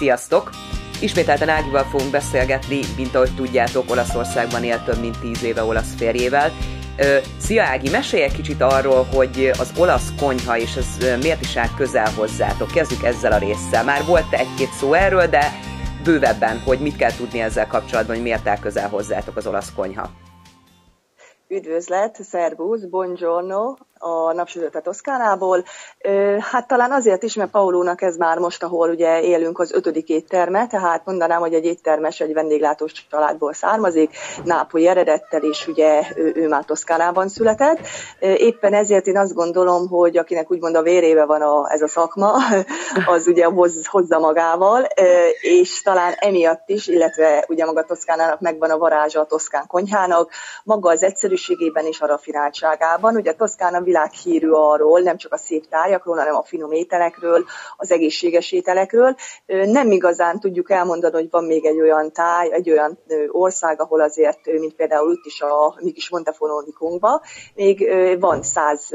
Sziasztok! Ismételten Ágival fogunk beszélgetni, mint ahogy tudjátok, Olaszországban él több mint tíz éve olasz férjével. Szia Ági, mesélj egy kicsit arról, hogy az olasz konyha és ez miért is áll közel hozzátok. Kezdjük ezzel a résszel. Már volt egy-két szó erről, de bővebben, hogy mit kell tudni ezzel kapcsolatban, hogy miért áll közel hozzátok az olasz konyha. Üdvözlet, szervusz, buongiorno, a napsütőt Toszkánából. Hát talán azért is, mert Paulónak ez már most, ahol ugye élünk, az ötödik étterme, tehát mondanám, hogy egy éttermes, egy vendéglátós családból származik, nápolyi eredettel, és ugye ő, ő már Toszkánában született. Éppen ezért én azt gondolom, hogy akinek úgymond a vérébe van a, ez a szakma, az ugye hoz, hozza magával, és talán emiatt is, illetve ugye maga Toszkánának megvan a varázsa a toszkán konyhának, maga az egyszerűségében és a rafináltságában. Ugye a Toszkána világhírű arról, nem csak a szép tárgyakról, hanem a finom ételekről, az egészséges ételekről. Nem igazán tudjuk elmondani, hogy van még egy olyan táj, egy olyan ország, ahol azért, mint például itt is a mi kis Montefonónikunkban, még van 100,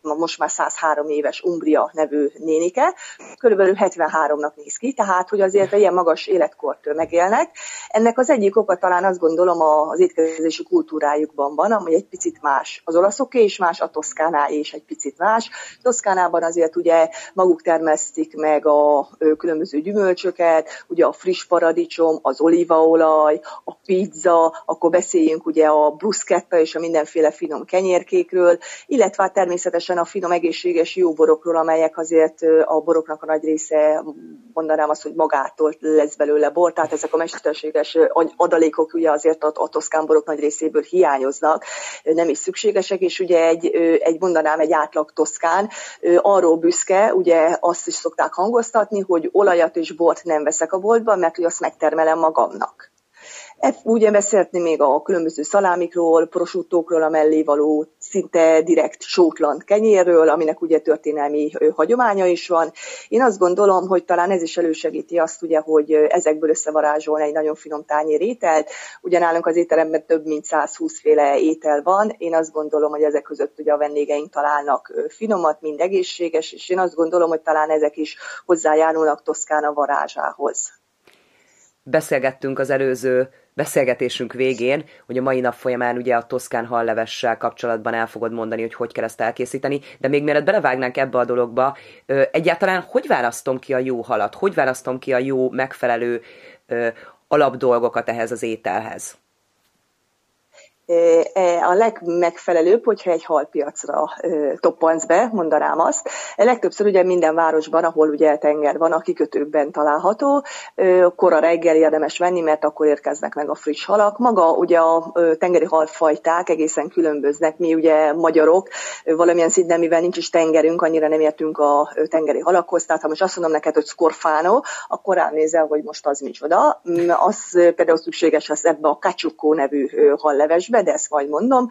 most már 103 éves Umbria nevű nénike, körülbelül 73-nak néz ki, tehát hogy azért ilyen magas életkort megélnek. Ennek az egyik oka talán azt gondolom az étkezési kultúrájukban van, ami egy picit más az olaszoké, és más a toszkánál Toszkánál és egy picit más. Toszkánában azért ugye maguk termesztik meg a különböző gyümölcsöket, ugye a friss paradicsom, az olívaolaj, a pizza, akkor beszéljünk ugye a bruschetta és a mindenféle finom kenyérkékről, illetve hát természetesen a finom egészséges jó borokról, amelyek azért a boroknak a nagy része, mondanám azt, hogy magától lesz belőle bor, tehát ezek a mesterséges adalékok ugye azért a, a toszkán borok nagy részéből hiányoznak, nem is szükségesek, és ugye egy, egy mondanám egy átlag toszkán, arról büszke, ugye azt is szokták hangoztatni, hogy olajat és bort nem veszek a boltban, mert hogy azt megtermelem magamnak. Ugye beszélni még a különböző szalámikról, prosuttókról, a mellé való szinte direkt sótlan kenyérről, aminek ugye történelmi hagyománya is van. Én azt gondolom, hogy talán ez is elősegíti azt, ugye, hogy ezekből összevarázsolni egy nagyon finom tányér ételt. Ugyanálunk az étteremben több mint 120 féle étel van. Én azt gondolom, hogy ezek között ugye a vendégeink találnak finomat, mind egészséges, és én azt gondolom, hogy talán ezek is hozzájárulnak Toszkána varázsához. Beszélgettünk az előző beszélgetésünk végén, hogy a mai nap folyamán ugye a toszkán hallevessel kapcsolatban el fogod mondani, hogy hogy kell ezt elkészíteni, de még mielőtt belevágnánk ebbe a dologba, egyáltalán hogy választom ki a jó halat, hogy választom ki a jó, megfelelő alapdolgokat ehhez az ételhez? E, a legmegfelelőbb, hogyha egy halpiacra toppansz be, mondanám azt. Legtöbbször ugye minden városban, ahol ugye tenger van, a kikötőkben található, kora reggel érdemes venni, mert akkor érkeznek meg a friss halak. Maga ugye a tengeri halfajták egészen különböznek. Mi ugye magyarok, valamilyen szinten, mivel nincs is tengerünk, annyira nem értünk a tengeri halakhoz, tehát ha most azt mondom neked, hogy scorfano, akkor ránézel, hogy most az micsoda. Mm, az például szükséges lesz ebbe a kacsukó nevű hallevesbe, de ezt majd mondom.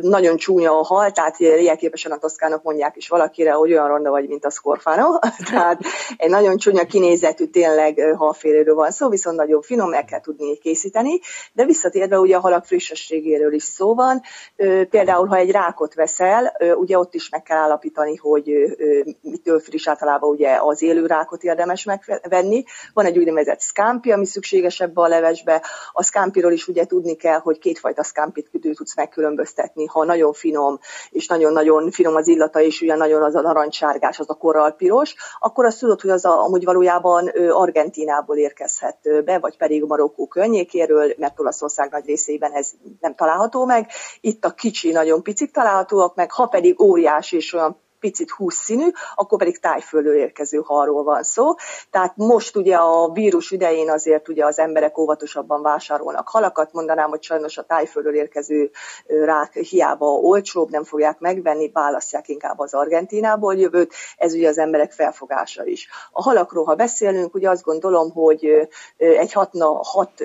Nagyon csúnya a hal, tehát jelképesen a toszkánok mondják is valakire, hogy olyan ronda vagy, mint a szkorfánó. tehát egy nagyon csúnya kinézetű tényleg halféléről van szó, viszont nagyon finom, meg kell tudni készíteni. De visszatérve ugye a halak frissességéről is szó van. Például, ha egy rákot veszel, ugye ott is meg kell állapítani, hogy mitől friss általában ugye az élő rákot érdemes megvenni. Van egy úgynevezett scampi, ami szükséges ebbe a levesbe. A scampiról is ugye tudni kell, hogy kétfajta scampit tudsz megkülönböztetni, ha nagyon finom, és nagyon-nagyon finom az illata, és ugye nagyon az a narancssárgás, az a korralpiros, akkor azt tudod, hogy az a, amúgy valójában Argentinából érkezhet be, vagy pedig Marokkó környékéről, mert Olaszország nagy részében ez nem található meg. Itt a kicsi, nagyon picit találhatóak meg, ha pedig óriás és olyan picit színű, akkor pedig tájfölől érkező halról van szó. Tehát most ugye a vírus idején azért ugye az emberek óvatosabban vásárolnak halakat, mondanám, hogy sajnos a tájfölől érkező rák hiába olcsóbb, nem fogják megvenni, választják inkább az Argentinából jövőt, ez ugye az emberek felfogása is. A halakról, ha beszélünk, ugye azt gondolom, hogy egy hat, na, hat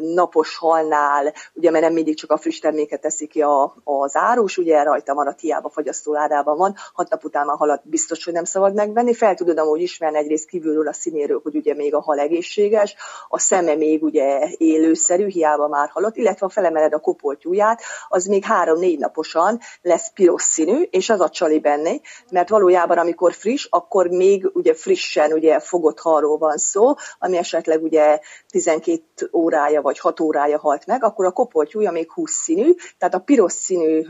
napos halnál, ugye mert nem mindig csak a friss terméket teszi ki a, az árus, ugye rajta van a tiába fagyasztóládában van, hat nap után a halat biztos, hogy nem szabad megvenni. Fel tudod amúgy ismerni egyrészt kívülről a színéről, hogy ugye még a hal egészséges, a szeme még ugye élőszerű, hiába már halott, illetve ha felemeled a kopoltyúját, az még három-négy naposan lesz piros színű, és az a csali benne, mert valójában amikor friss, akkor még ugye frissen ugye fogott halról van szó, ami esetleg ugye 12 órája vagy 6 órája halt meg, akkor a kopoltyúja még 20 színű, tehát a piros színű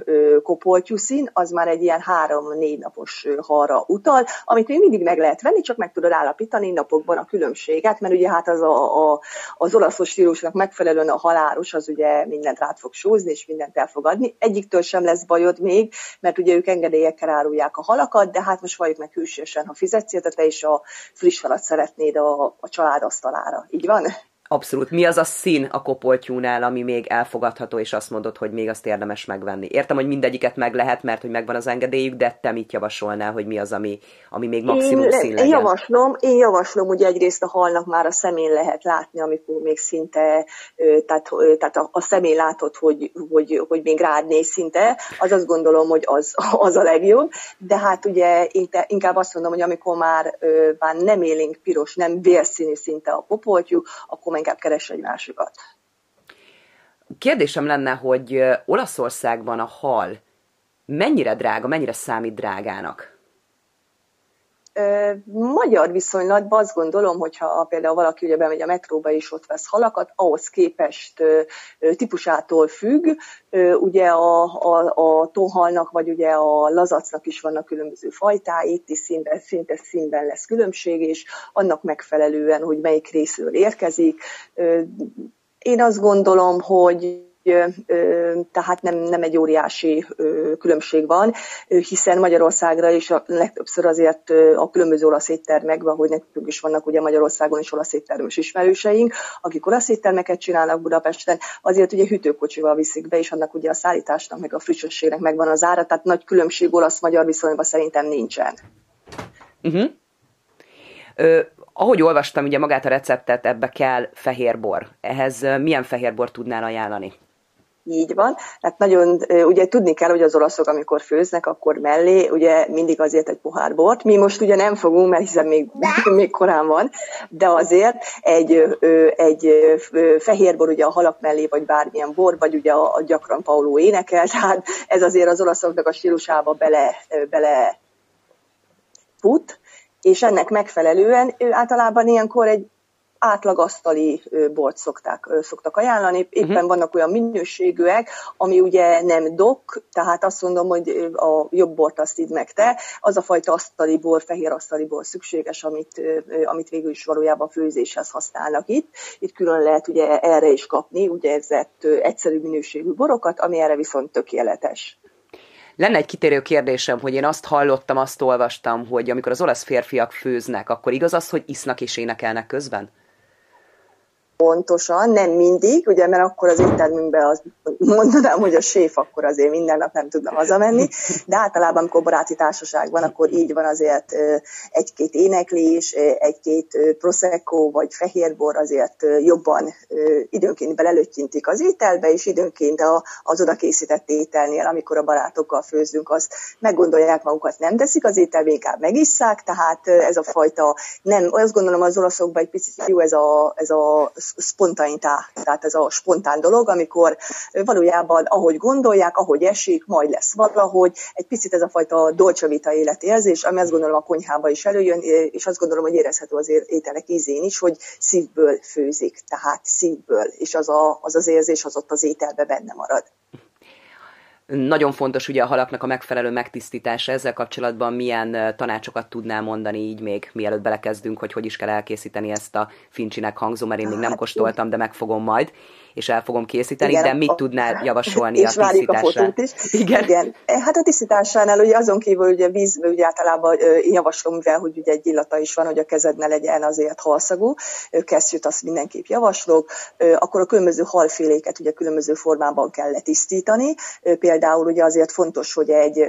kopoltyú szín az már egy ilyen 3-4 napos halra utal, amit még mindig meg lehet venni, csak meg tudod állapítani napokban a különbséget, mert ugye hát az a, a, az olaszos stílusnak megfelelően a halálos az ugye mindent rá fog sózni, és mindent el fog adni. Egyiktől sem lesz bajod még, mert ugye ők engedélyekkel árulják a halakat, de hát most valljuk meg hűségesen, ha fizetsz te is a friss halat szeretnéd a, a család asztalára. Így van? Abszolút. Mi az a szín a kopoltyúnál, ami még elfogadható, és azt mondod, hogy még azt érdemes megvenni? Értem, hogy mindegyiket meg lehet, mert hogy megvan az engedélyük, de te mit javasolnál, hogy mi az, ami, ami még maximum én, szín legyen? Én javaslom, én javaslom, hogy egyrészt a halnak már a szemén lehet látni, amikor még szinte, tehát, tehát a, a szemén látod, hogy, hogy, hogy még rád néz szinte, az azt gondolom, hogy az, az a legjobb, de hát ugye inkább azt mondom, hogy amikor már, már nem élénk piros, nem vérszínű szinte a kopoltyú, akkor inkább keres egy másikat. Kérdésem lenne, hogy Olaszországban a hal mennyire drága, mennyire számít drágának? Magyar viszonylatban azt gondolom, hogyha például valaki ugye bemegy a metróba és ott vesz halakat, ahhoz képest típusától függ. Ugye a, a, a tóhalnak, vagy ugye a lazacnak is vannak különböző fajtái, itt is színben, szinte színben lesz különbség, és annak megfelelően, hogy melyik részről érkezik. Én azt gondolom, hogy tehát nem, nem egy óriási különbség van, hiszen Magyarországra is a legtöbbször azért a különböző olasz éttermekben, hogy nekünk is vannak ugye Magyarországon is olasz éttermes ismerőseink, akik olasz éttermeket csinálnak Budapesten, azért ugye hűtőkocsival viszik be, és annak ugye a szállításnak, meg a frissességnek megvan az ára, tehát nagy különbség olasz-magyar viszonyban szerintem nincsen. Uh-huh. Ö, ahogy olvastam, ugye magát a receptet, ebbe kell fehérbor. Ehhez milyen fehérbor tudnál ajánlani? Így van. Hát nagyon, ugye tudni kell, hogy az olaszok, amikor főznek, akkor mellé ugye mindig azért egy pohár bort. Mi most ugye nem fogunk, mert hiszen még, még korán van, de azért egy, egy fehér bor ugye a halak mellé, vagy bármilyen bor, vagy ugye a, a gyakran Pauló énekel, tehát ez azért az olaszoknak a stílusába bele, bele fut, és ennek megfelelően általában ilyenkor egy átlagasztali bort szokták, szoktak ajánlani. Éppen uh-huh. vannak olyan minőségűek, ami ugye nem dok, tehát azt mondom, hogy a jobb bort azt idd meg te. Az a fajta asztali bor, fehér asztali bor szükséges, amit, amit végül is valójában főzéshez használnak itt. Itt külön lehet ugye erre is kapni, ugye ezett egyszerű minőségű borokat, ami erre viszont tökéletes. Lenne egy kitérő kérdésem, hogy én azt hallottam, azt olvastam, hogy amikor az olasz férfiak főznek, akkor igaz az, hogy isznak és énekelnek közben? Pontosan, nem mindig, ugye, mert akkor az éttermünkben az, mondanám, hogy a séf akkor azért minden nap nem tudna hazamenni, de általában, amikor baráti társaság van, akkor így van azért egy-két éneklés, egy-két prosecco vagy fehérbor azért jobban időnként belelőttyintik az ételbe, és időnként az oda készített ételnél, amikor a barátokkal főzünk, azt meggondolják magukat, nem teszik az ételbe, inkább megisszák, tehát ez a fajta, nem, azt gondolom az olaszokban egy picit jó ez a, ez a spontanitá, tehát ez a spontán dolog, amikor valójában ahogy gondolják, ahogy esik, majd lesz valahogy, egy picit ez a fajta dolce vita életérzés, ami azt gondolom a konyhába is előjön, és azt gondolom, hogy érezhető az ételek ízén is, hogy szívből főzik, tehát szívből, és az a, az, az érzés az ott az ételbe benne marad. Nagyon fontos ugye a halaknak a megfelelő megtisztítása. Ezzel kapcsolatban milyen tanácsokat tudnál mondani így még, mielőtt belekezdünk, hogy hogy is kell elkészíteni ezt a fincsinek hangzó, mert én még nem hát, kóstoltam, de megfogom majd és el fogom készíteni, Igen, de mit a... tudnál javasolni és a tisztításra? A is. Igen. Igen. E, hát a tisztításánál ugye azon kívül ugye víz, ugye általában én javaslom, mivel hogy ugye egy illata is van, hogy a kezed ne legyen azért halszagú, kesztyűt azt mindenképp javaslok, akkor a különböző halféléket ugye különböző formában kell letisztítani. Például ugye azért fontos, hogy egy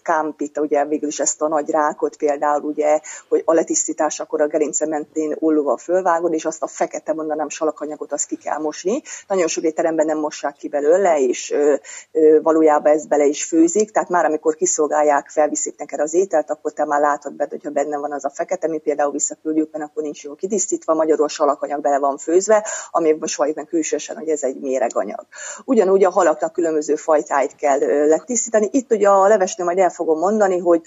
scampit, ugye végül is ezt a nagy rákot például, ugye, hogy a letisztításakor a gerince mentén ullóval fölvágod, és azt a fekete, mondanám, salakanyagot azt ki kell mosni. Nagyon sok étteremben nem mossák ki belőle, és ö, ö, valójában ez bele is főzik, tehát már amikor kiszolgálják, felviszik neked az ételt, akkor te már látod be, hogyha benne van az a fekete, mi például visszaküldjük, mert akkor nincs jól kitisztítva, magyarul salakanyag bele van főzve, ami most valljuk külsősen, hogy ez egy méreganyag. Ugyanúgy a halaknak különböző fajtáit kell letisztítani. Itt ugye a levesnél majd el fogom mondani, hogy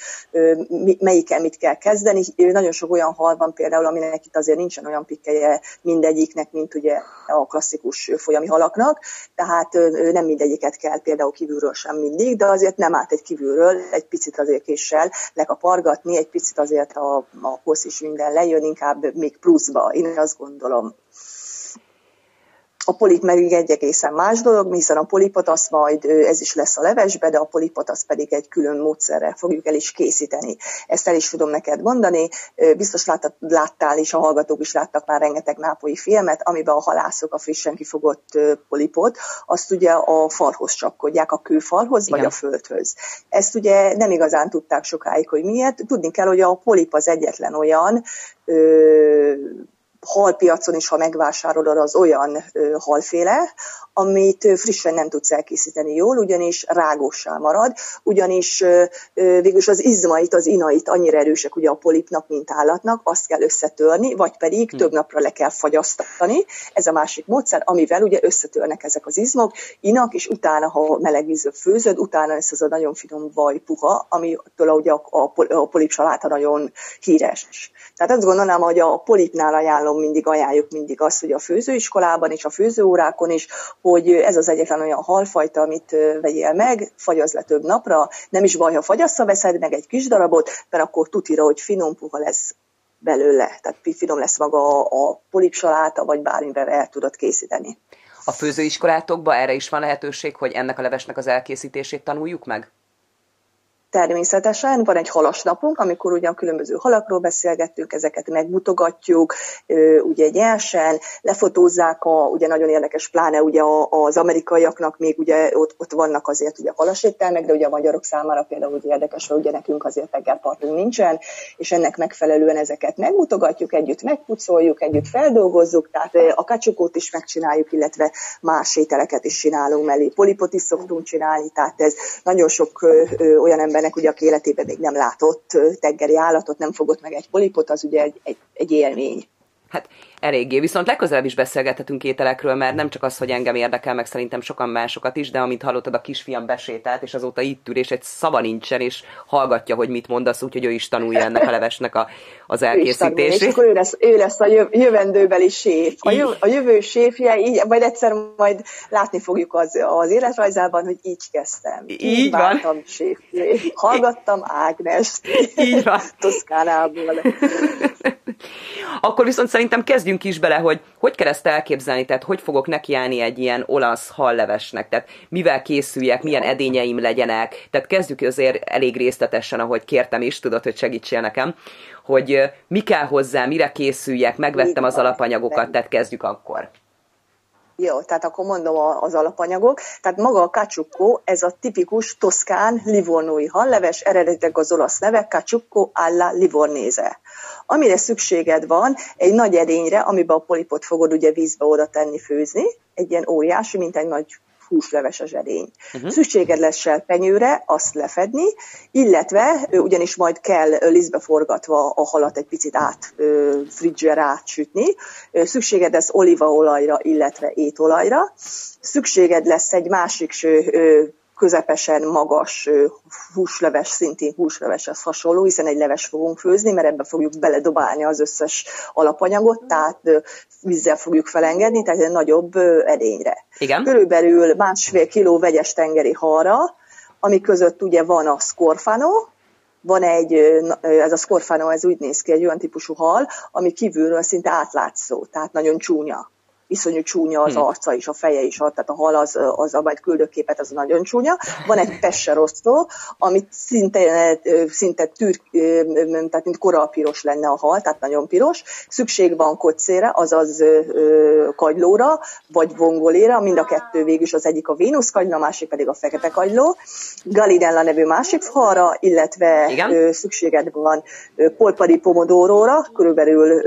melyiken mit kell kezdeni. Nagyon sok olyan hal van például, aminek itt azért nincsen olyan pikkelye mindegyiknek, mint ugye a klasszikus folyami halaknak, tehát nem mindegyiket kell például kívülről sem mindig, de azért nem állt egy kívülről, egy picit azért késsel lekapargatni, egy picit azért a, a kosz is minden lejön, inkább még pluszba, én azt gondolom. A polip meg egy egészen más dolog, hiszen a polipot az majd, ez is lesz a levesbe, de a polipot pedig egy külön módszerrel fogjuk el is készíteni. Ezt el is tudom neked mondani. Biztos láttad, láttál, és a hallgatók is láttak már rengeteg nápolyi filmet, amiben a halászok a frissen kifogott polipot, azt ugye a falhoz csapkodják, a kőfalhoz, Igen. vagy a földhöz. Ezt ugye nem igazán tudták sokáig, hogy miért. Tudni kell, hogy a polip az egyetlen olyan ö, halpiacon is, ha megvásárolod, az olyan ö, halféle, amit frissen nem tudsz elkészíteni jól, ugyanis rágossá marad, ugyanis végülis az izmait, az inait annyira erősek ugye a polipnak, mint állatnak, azt kell összetörni, vagy pedig hmm. több napra le kell fagyasztani. Ez a másik módszer, amivel ugye összetörnek ezek az izmok, inak, és utána, ha meleg vízbe főzöd, utána lesz az a nagyon finom vajpuha, amitől ugye a, a, a polip saláta nagyon híres. Tehát azt gondolnám, hogy a polipnál ajánlom mindig, ajánljuk mindig azt, hogy a főzőiskolában és a főzőórákon is, hogy ez az egyetlen olyan halfajta, amit vegyél meg, fagyaz le több napra, nem is baj, ha fagyasszal veszed meg egy kis darabot, mert akkor tutira, hogy finom puha lesz belőle, tehát finom lesz maga a polipsaláta, vagy bármivel el tudod készíteni. A főzőiskolátokban erre is van lehetőség, hogy ennek a levesnek az elkészítését tanuljuk meg? Természetesen van egy halas napunk, amikor ugye a különböző halakról beszélgettünk, ezeket megmutogatjuk, ugye nyersen, lefotózzák, a, ugye nagyon érdekes, pláne ugye az amerikaiaknak még ugye ott, ott vannak azért ugye halaséttelmek, de ugye a magyarok számára például ugye érdekes, hogy ugye nekünk azért tengerpartunk nincsen, és ennek megfelelően ezeket megmutogatjuk, együtt megpucoljuk, együtt feldolgozzuk, tehát a kacsukót is megcsináljuk, illetve más ételeket is csinálunk mellé, polipot is szoktunk csinálni, tehát ez nagyon sok olyan ember embernek, ugye, aki életében még nem látott tengeri állatot, nem fogott meg egy polipot, az ugye egy, egy, egy élmény. Hát eléggé. Viszont legközelebb is beszélgethetünk ételekről, mert nem csak az, hogy engem érdekel, meg szerintem sokan másokat is, de amint hallottad, a kisfiam besétált, és azóta itt ül, és egy szava nincsen, és hallgatja, hogy mit mondasz, úgyhogy ő is tanulja ennek a levesnek a, az elkészítését. És akkor ő lesz, ő lesz a jövendőbeli séf. A, jövő, a jövő séfje, így, majd egyszer majd látni fogjuk az, az életrajzában, hogy így kezdtem. Így, így van. Séf. Hallgattam Ágnes. Így van. Toszkánából. Akkor viszont szerintem kezdjünk is bele, hogy hogy kell ezt elképzelni, tehát hogy fogok nekiállni egy ilyen olasz hallevesnek, tehát mivel készüljek, milyen edényeim legyenek, tehát kezdjük azért elég részletesen, ahogy kértem is, tudod, hogy segítsél nekem, hogy mi kell hozzá, mire készüljek, megvettem az alapanyagokat, tehát kezdjük akkor. Jó, tehát akkor mondom az alapanyagok. Tehát maga a kacsukko, ez a tipikus toszkán livornói halleves, eredetileg az olasz neve kacsukko alla livornéze. Amire szükséged van, egy nagy edényre, amiben a polipot fogod ugye vízbe oda tenni főzni, egy ilyen óriási, mint egy nagy húsleves edény. Uh-huh. Szükséged lesz selpenyőre, azt lefedni, illetve ugyanis majd kell lisztbe forgatva a halat egy picit át, frigyre átsütni. Szükséged lesz olívaolajra, illetve étolajra. Szükséged lesz egy másik közepesen magas húsleves, szintén húsleveshez hasonló, hiszen egy leves fogunk főzni, mert ebbe fogjuk beledobálni az összes alapanyagot, tehát vízzel fogjuk felengedni, tehát egy nagyobb edényre. Igen. Körülbelül másfél kiló vegyes tengeri halra, ami között ugye van a scorfano, van egy, ez a scorfano, ez úgy néz ki, egy olyan típusú hal, ami kívülről szinte átlátszó, tehát nagyon csúnya iszonyú csúnya az hmm. arca is, a feje is, tehát a hal az, az a küldőképet, az nagyon csúnya. Van egy pesserosztó, amit szinte, szinte tűr, tehát mint koralpiros lenne a hal, tehát nagyon piros. Szükség van kocére, azaz kagylóra, vagy vongoléra, mind a kettő végül is az egyik a Vénusz kagyló, a másik pedig a fekete kagyló. Galidella nevű másik falra, illetve Igen? szükséged van polpari pomodoróra, körülbelül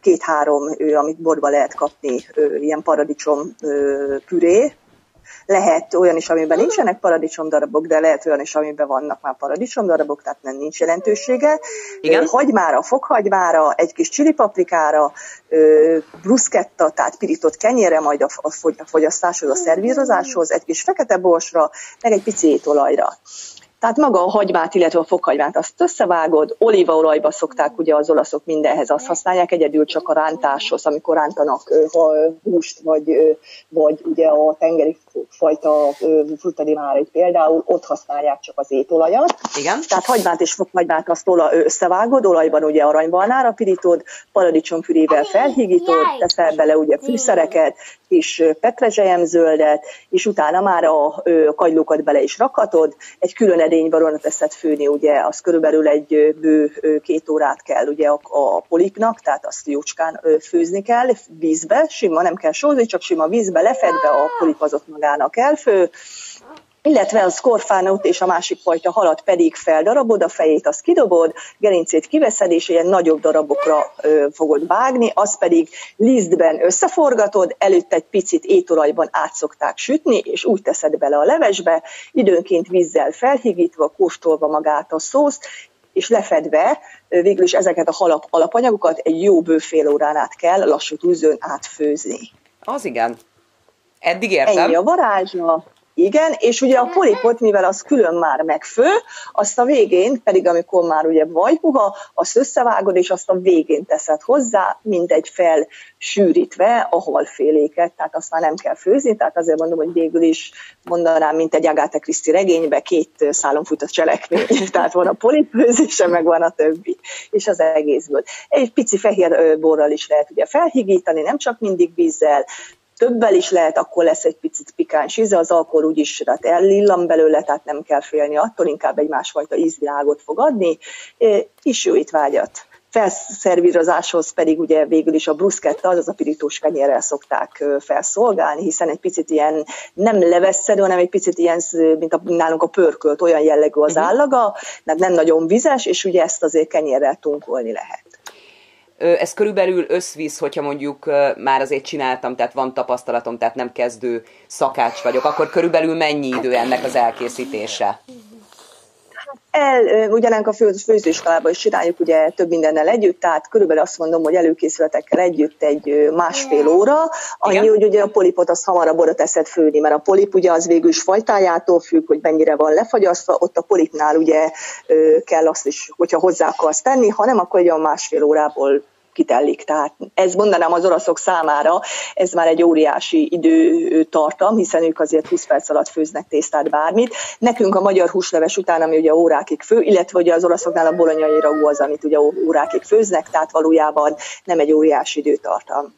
két-három, amit borba lehet kapni, ilyen paradicsom püré, lehet olyan is, amiben nincsenek paradicsomdarabok, de lehet olyan is, amiben vannak már paradicsomdarabok, tehát nem nincs jelentősége. Igen? Hagymára, fokhagymára, egy kis csilipaprikára, bruschetta, tehát pirított kenyére, majd a, fogyasztáshoz, a szervírozáshoz, egy kis fekete borsra, meg egy pici étolajra. Tehát maga a hagymát, illetve a fokhagymát azt összevágod, olívaolajba szokták ugye az olaszok mindenhez azt használják, egyedül csak a rántáshoz, amikor rántanak húst, vagy, vagy ugye a tengeri fajta frutadimárait például, ott használják csak az étolajat. Igen. Tehát hagymát és fokhagymát azt ola, összevágod, olajban ugye aranybalnára pirítod, paradicsomfürével felhígítod, teszel bele ugye fűszereket, kis petrezselyemzöldet, és utána már a kagylókat bele is rakhatod, egy külön edénybarona teszed főni, ugye az körülbelül egy bő két órát kell ugye a, a polipnak, tehát azt jócskán főzni kell vízbe, sima, nem kell sózni, csak sima vízbe lefedve a polip az ott magának elfő, illetve az korfánót és a másik fajta halat pedig feldarabod, a fejét azt kidobod, gerincét kiveszed, és ilyen nagyobb darabokra ö, fogod vágni, azt pedig lisztben összeforgatod, előtt egy picit étolajban át szokták sütni, és úgy teszed bele a levesbe, időnként vízzel felhigítva, kóstolva magát a szószt, és lefedve végül is ezeket a halap alapanyagokat egy jó bőfél órán át kell lassú tűzön átfőzni. Az igen. Eddig értem. Ennyi a varázsa. Igen, és ugye a polipot, mivel az külön már megfő, azt a végén, pedig amikor már ugye vajpuha, azt összevágod, és azt a végén teszed hozzá, mindegy fel sűrítve a halféléket, tehát azt már nem kell főzni, tehát azért mondom, hogy végül is mondanám, mint egy Agatha Christie regénybe, két szálon fut a cselekmény, tehát van a polipőzése, meg van a többi, és az egészből. Egy pici fehér borral is lehet ugye felhigítani, nem csak mindig vízzel, többel is lehet, akkor lesz egy picit pikáns íze, az alkohol úgyis tehát ellillan belőle, tehát nem kell félni attól, inkább egy másfajta ízvilágot fog adni, és jó étvágyat. Felszervírozáshoz pedig ugye végül is a bruschetta, azaz a pirítós kenyérrel szokták felszolgálni, hiszen egy picit ilyen nem leveszedő, hanem egy picit ilyen, mint a, nálunk a pörkölt, olyan jellegű az mhm. állaga, mert nem nagyon vizes, és ugye ezt azért kenyérrel tunkolni lehet ez körülbelül összvisz, hogyha mondjuk már azért csináltam, tehát van tapasztalatom, tehát nem kezdő szakács vagyok, akkor körülbelül mennyi idő ennek az elkészítése? El, ugyanánk a fő, főzőiskolában is csináljuk ugye több mindennel együtt, tehát körülbelül azt mondom, hogy előkészületekkel együtt egy másfél óra, annyi, Igen. hogy ugye a polipot az hamarabb oda teszed főni, mert a polip ugye az végül is fajtájától függ, hogy mennyire van lefagyasztva, ott a polipnál ugye kell azt is, hogyha hozzá akarsz tenni, ha nem, akkor egy olyan másfél órából kitellik. Tehát ez mondanám az oroszok számára, ez már egy óriási időtartam, hiszen ők azért 20 perc alatt főznek tésztát bármit. Nekünk a magyar húsleves után, ami ugye órákig fő, illetve ugye az oroszoknál a bolonyai ragú az, amit ugye órákig főznek, tehát valójában nem egy óriási időtartam.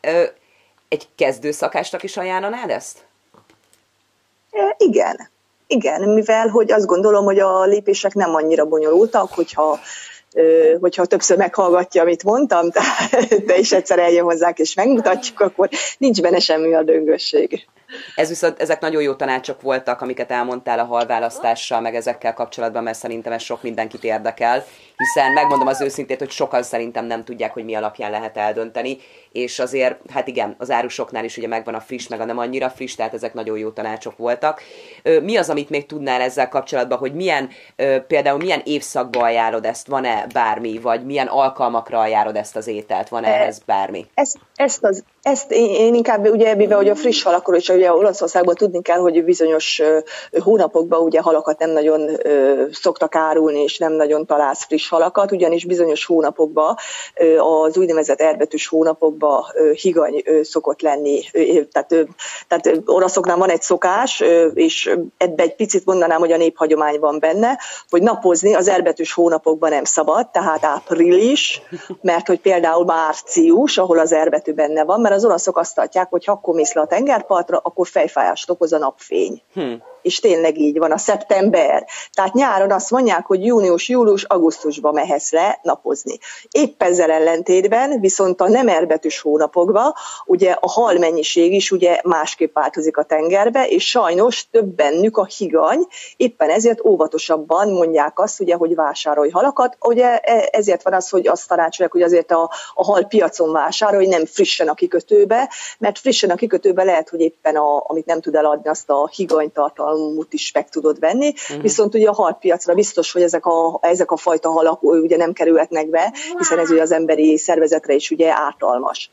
Ö, egy kezdőszakásnak is ajánlanád ezt? E, igen. Igen, mivel hogy azt gondolom, hogy a lépések nem annyira bonyolultak, hogyha hogyha többször meghallgatja, amit mondtam, de is egyszer eljön hozzánk és megmutatjuk, akkor nincs benne semmi a döngösség. Ez viszont, ezek nagyon jó tanácsok voltak, amiket elmondtál a halválasztással, meg ezekkel kapcsolatban, mert szerintem ez sok mindenkit érdekel, hiszen megmondom az őszintét, hogy sokan szerintem nem tudják, hogy mi alapján lehet eldönteni, és azért, hát igen, az árusoknál is ugye megvan a friss, meg a nem annyira friss, tehát ezek nagyon jó tanácsok voltak. Mi az, amit még tudnál ezzel kapcsolatban, hogy milyen, például milyen évszakban ajánlod ezt, van-e bármi, vagy milyen alkalmakra ajánlod ezt az ételt, van-e ehhez bármi? Ezt, ezt, az, ezt én, én inkább ugye, mivel hogy a friss halakról, és ugye Olaszországban tudni kell, hogy bizonyos hónapokban ugye halakat nem nagyon szoktak árulni, és nem nagyon találsz friss halakat, ugyanis bizonyos hónapokban, az úgynevezett erbetűs hónapokban hónapban higany szokott lenni. Tehát, tehát oroszoknál van egy szokás, és ebbe egy picit mondanám, hogy a néphagyomány van benne, hogy napozni az erbetűs hónapokban nem szabad, tehát április, mert hogy például március, ahol az erbetű benne van, mert az olaszok azt tartják, hogy ha akkor mész le a tengerpartra, akkor fejfájást okoz a napfény. Hmm és tényleg így van, a szeptember. Tehát nyáron azt mondják, hogy június, július, augusztusban mehetsz le napozni. Épp ezzel ellentétben viszont a nem erbetűs hónapokban ugye a hal mennyiség is ugye másképp változik a tengerbe, és sajnos több bennük a higany, éppen ezért óvatosabban mondják azt, ugye, hogy vásárolj halakat. Ugye e, ezért van az, hogy azt tanácsolják, hogy azért a, a hal piacon vásárolj, nem frissen a kikötőbe, mert frissen a kikötőbe lehet, hogy éppen a, amit nem tud eladni, azt a higany tartalmú halmút is meg tudod venni, uh-huh. viszont ugye a halpiacra biztos, hogy ezek a, ezek a fajta halak ugye nem kerülhetnek be, hiszen ez ugye az emberi szervezetre is ugye ártalmas.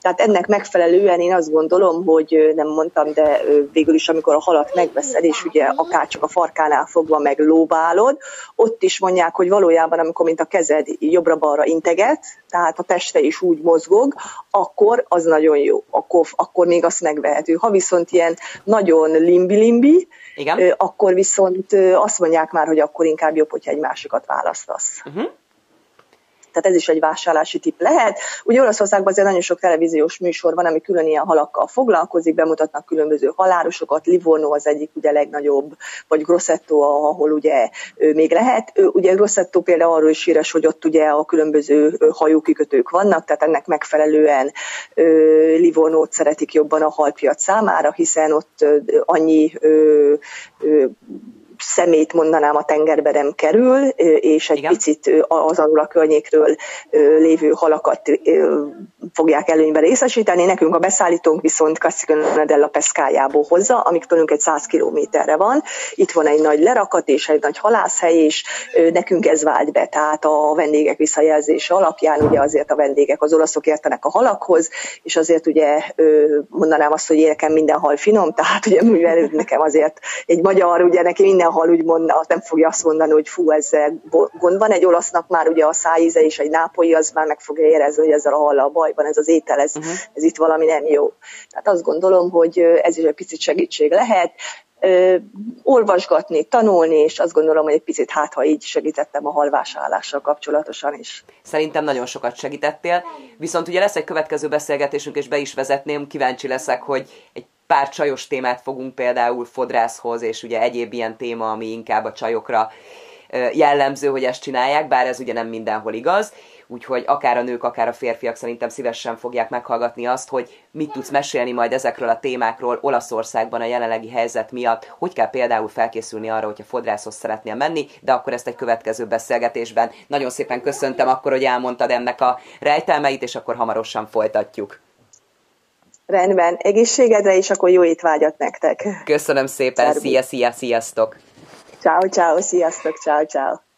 Tehát ennek megfelelően én azt gondolom, hogy nem mondtam, de végül is, amikor a halat megveszed, és ugye akár csak a farkánál fogva meg lóbálod, ott is mondják, hogy valójában, amikor mint a kezed jobbra-balra integet, tehát a teste is úgy mozgog, akkor az nagyon jó, akkor, akkor még azt megvehető. Ha viszont ilyen nagyon limbi-limbi, Igen. akkor viszont azt mondják már, hogy akkor inkább jobb, hogyha egy másikat választasz. Uh-huh tehát ez is egy vásárlási tip lehet. Ugye Olaszországban azért nagyon sok televíziós műsor van, ami külön ilyen halakkal foglalkozik, bemutatnak különböző halárosokat, Livorno az egyik ugye legnagyobb, vagy Grossetto, ahol ugye még lehet. Ugye Grossetto például arról is híres, hogy ott ugye a különböző hajókikötők vannak, tehát ennek megfelelően Livornót szeretik jobban a halpiac számára, hiszen ott annyi szemét mondanám a tengerbe nem kerül, és egy Igen. picit az alul a környékről lévő halakat fogják előnybe részesíteni. Nekünk a beszállítónk viszont Castiglione della Pescájából hozza, amik tőlünk egy 100 kilométerre van. Itt van egy nagy lerakat és egy nagy halászhely is. Nekünk ez vált be, tehát a vendégek visszajelzése alapján ugye azért a vendégek, az olaszok értenek a halakhoz, és azért ugye mondanám azt, hogy nekem minden hal finom, tehát ugye mivel nekem azért egy magyar, ugye neki minden hal úgymond az nem fogja azt mondani, hogy fú, ez gond van. Egy olasznak már ugye a szájíze és egy nápolyi az már meg fogja érezni, hogy ezzel a hallal baj van, ez az étel, ez, uh-huh. ez itt valami nem jó. Tehát azt gondolom, hogy ez is egy picit segítség lehet olvasgatni, tanulni, és azt gondolom, hogy egy picit hát, ha így segítettem a halvásárlással kapcsolatosan is. Szerintem nagyon sokat segítettél, viszont ugye lesz egy következő beszélgetésünk, és be is vezetném, kíváncsi leszek, hogy egy pár csajos témát fogunk például fodrászhoz, és ugye egyéb ilyen téma, ami inkább a csajokra jellemző, hogy ezt csinálják, bár ez ugye nem mindenhol igaz, úgyhogy akár a nők, akár a férfiak szerintem szívesen fogják meghallgatni azt, hogy mit tudsz mesélni majd ezekről a témákról Olaszországban a jelenlegi helyzet miatt, hogy kell például felkészülni arra, hogyha fodrászhoz szeretnél menni, de akkor ezt egy következő beszélgetésben. Nagyon szépen köszöntem akkor, hogy elmondtad ennek a rejtelmeit, és akkor hamarosan folytatjuk. Rendben, egészségedre, és akkor jó étvágyat nektek. Köszönöm szépen, Szerbus. szia, szia, sziasztok! Ciao, ciao, sziasztok, ciao, ciao!